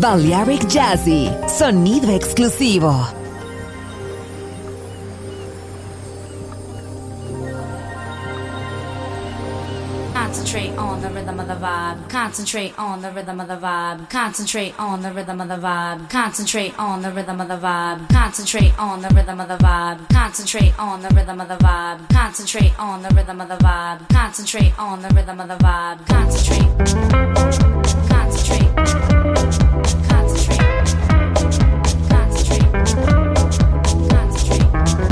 Balearic Jazzy, sonido exclusivo. Concentrate on the rhythm of the vibe. Concentrate on the rhythm of the vibe. Concentrate on the rhythm of the vibe. Concentrate on the rhythm of the vibe. Concentrate on the rhythm of the vibe. Concentrate on the rhythm of the vibe. Concentrate on the rhythm of the vibe. Concentrate on the rhythm of the vibe. Concentrate. Concentrate. Concentrate.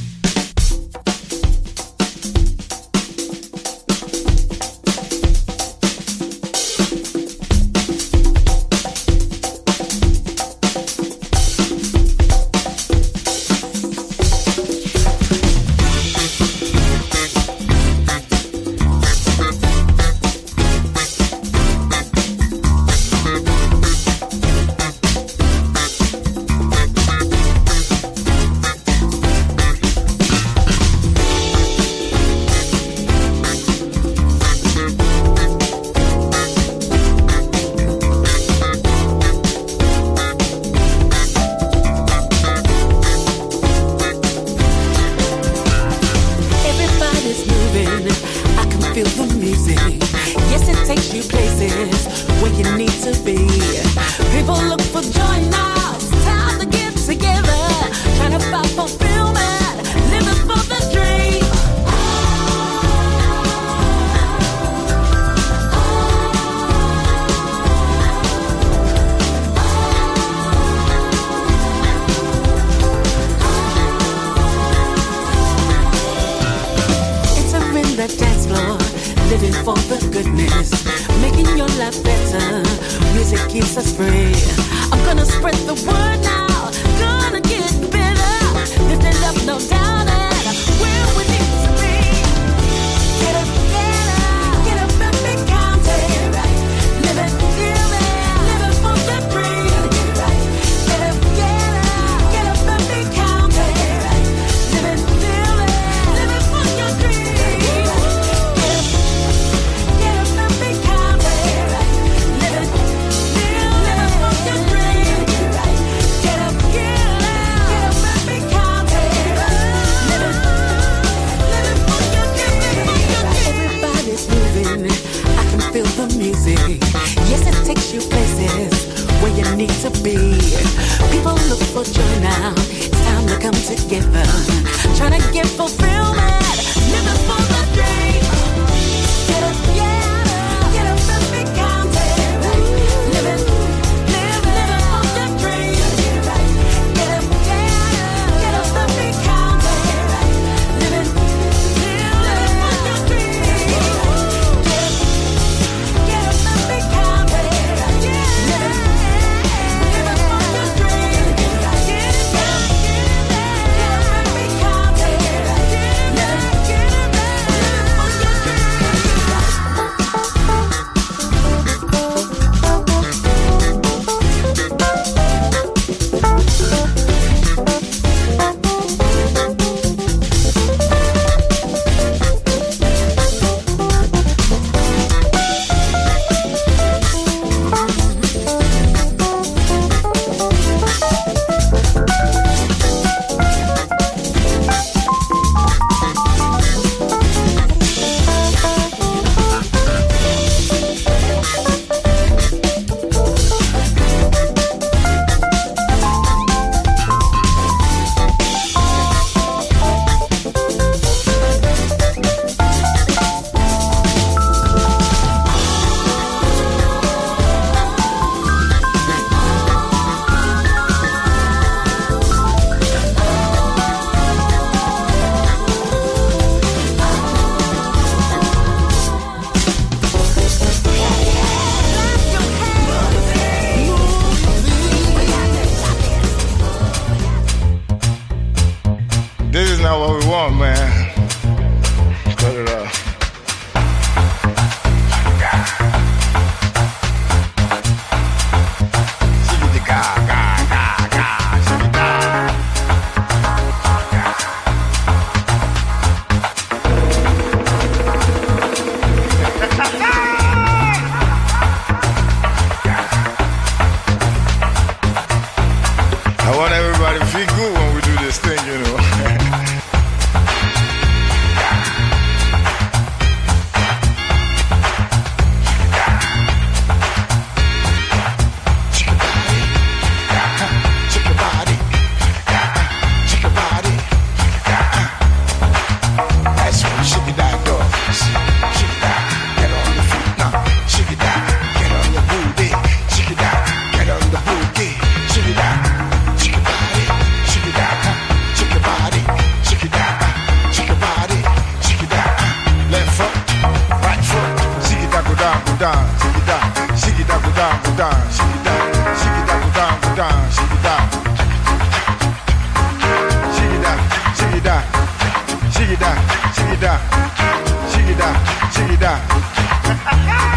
Shake it down,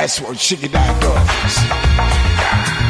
That's what Shiggy Dad does.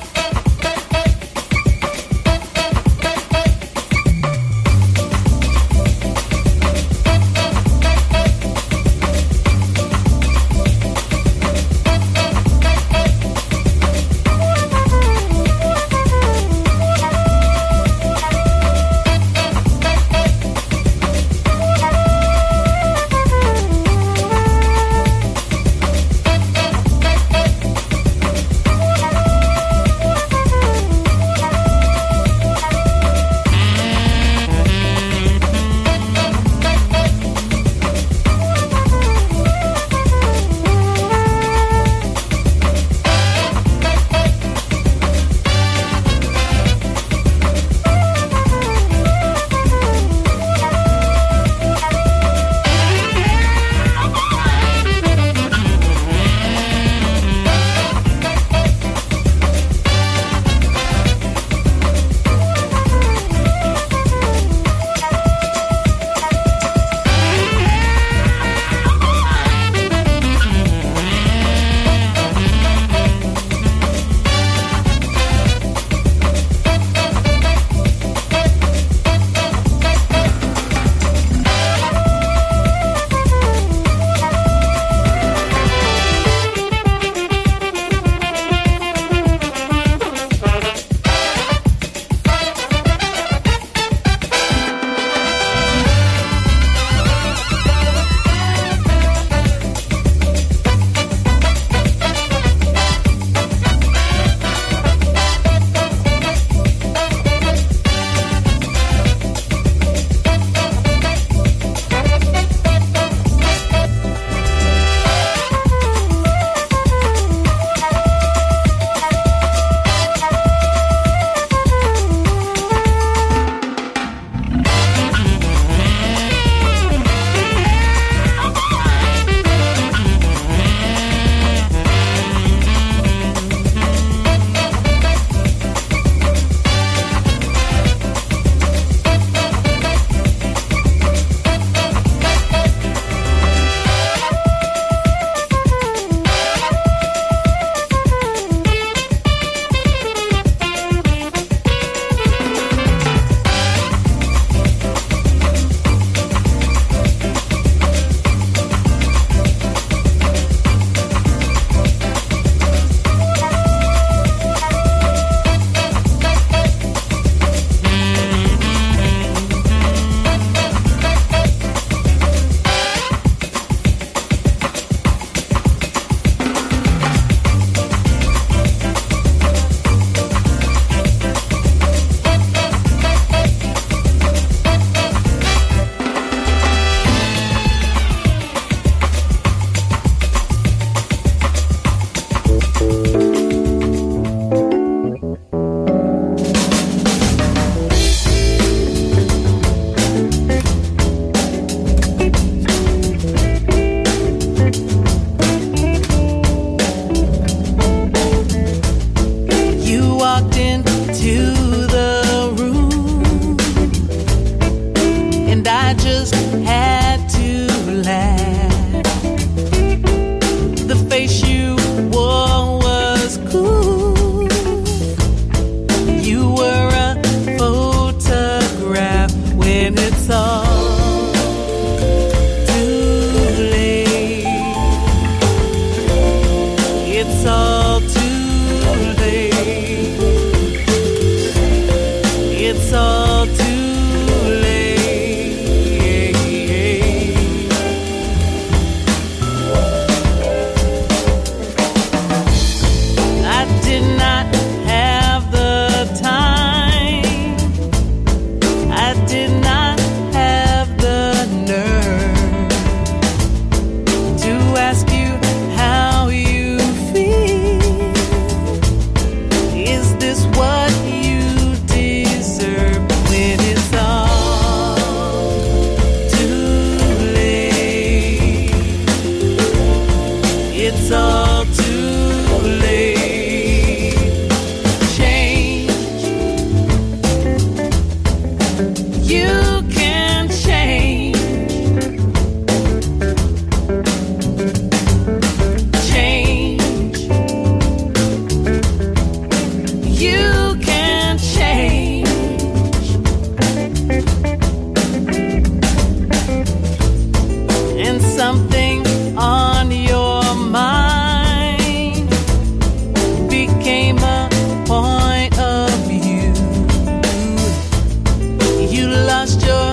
just your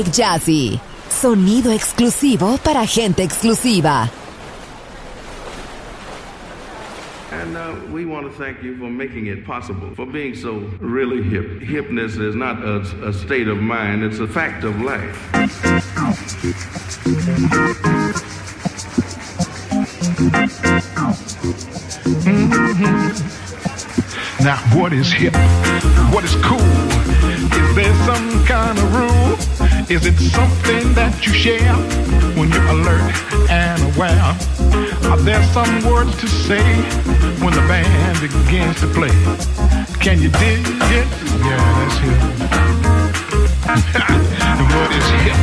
Balearic Jazzy. Sonido exclusivo para gente exclusiva. And uh, we want to thank you for making it possible, for being so really hip. Hipness is not a, a state of mind, it's a fact of life. Now, what is hip? What is cool? Is there some kind of rule? Is it something that you share when you're alert and aware? Are there some words to say when the band begins to play? Can you dig it? Yeah, that's hip. what is hip?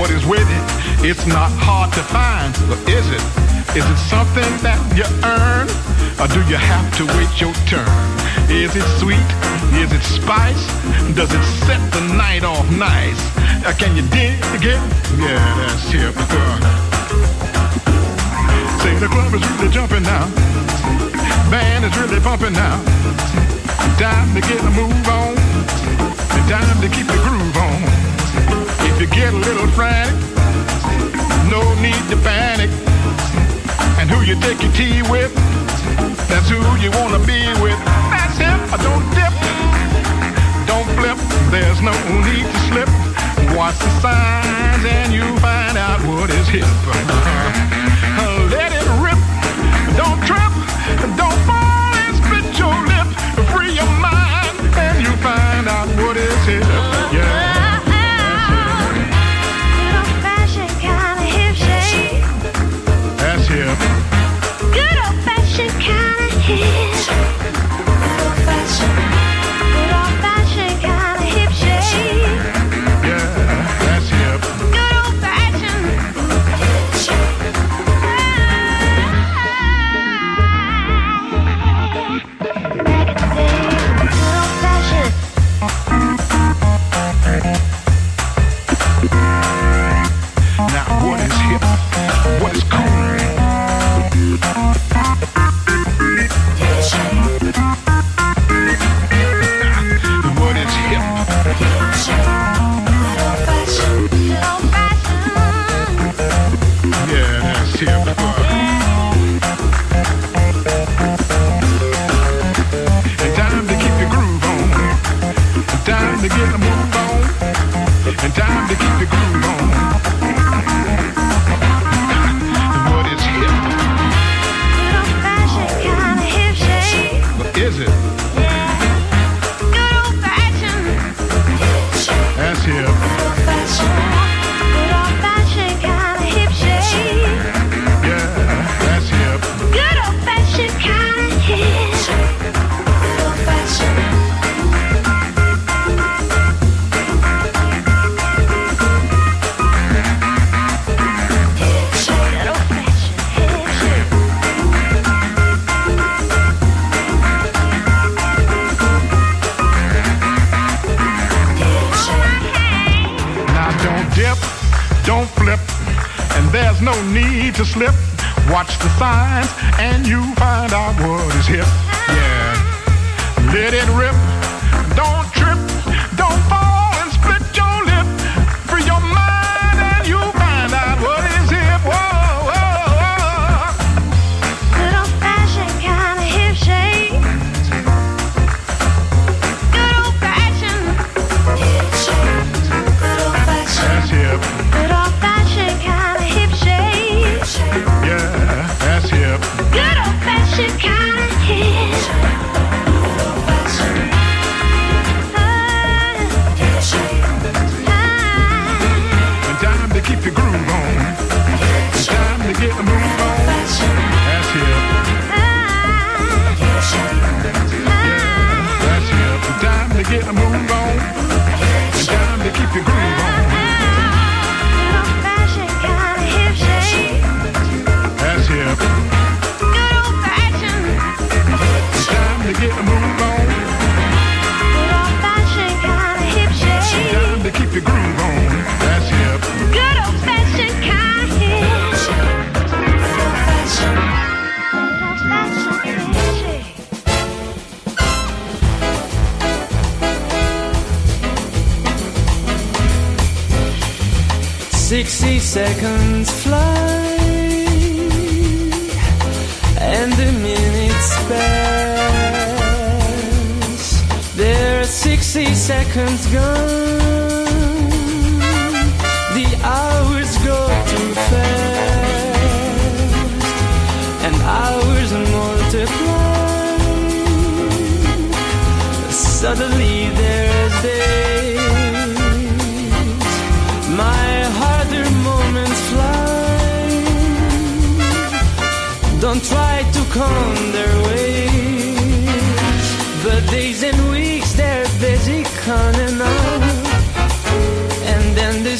What is with it? It's not hard to find, but is it? Is it something that you earn? Or do you have to wait your turn? Is it sweet? Is it spice? Does it set the night off nice? Uh, can you dig it? Yeah, that's hip. Say the club is really jumping now. Band is really pumping now. Time to get a move on. Time to keep the groove on. If you get a little frantic, no need to panic. And who you take your tea with? That's who you wanna be with. That's him. Don't dip. Don't flip. There's no need to slip. Watch the signs and you'll find out what is hip. Let it rip. Don't trip. Don't fall and spit your lip. Free your mind and you'll find out what is hip. Yeah. Good old fashioned kind.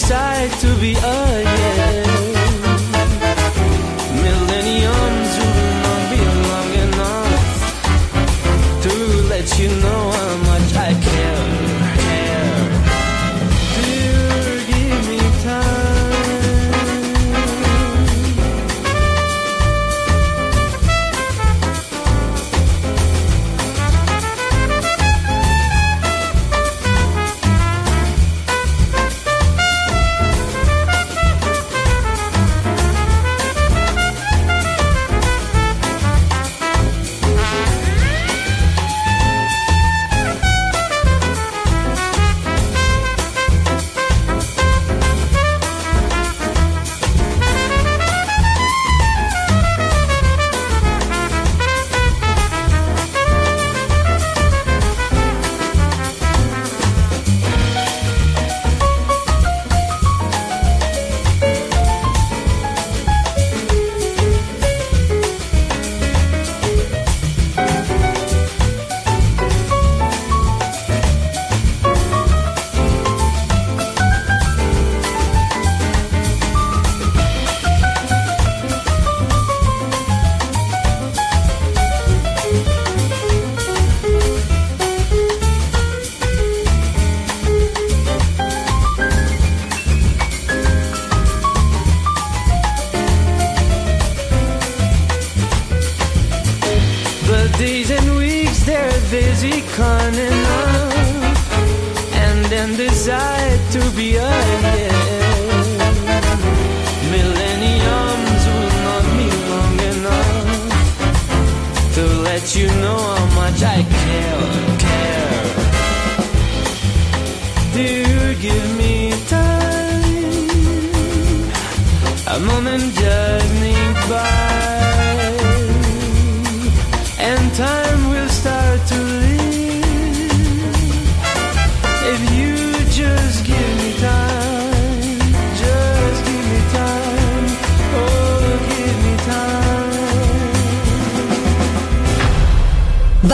decide to be a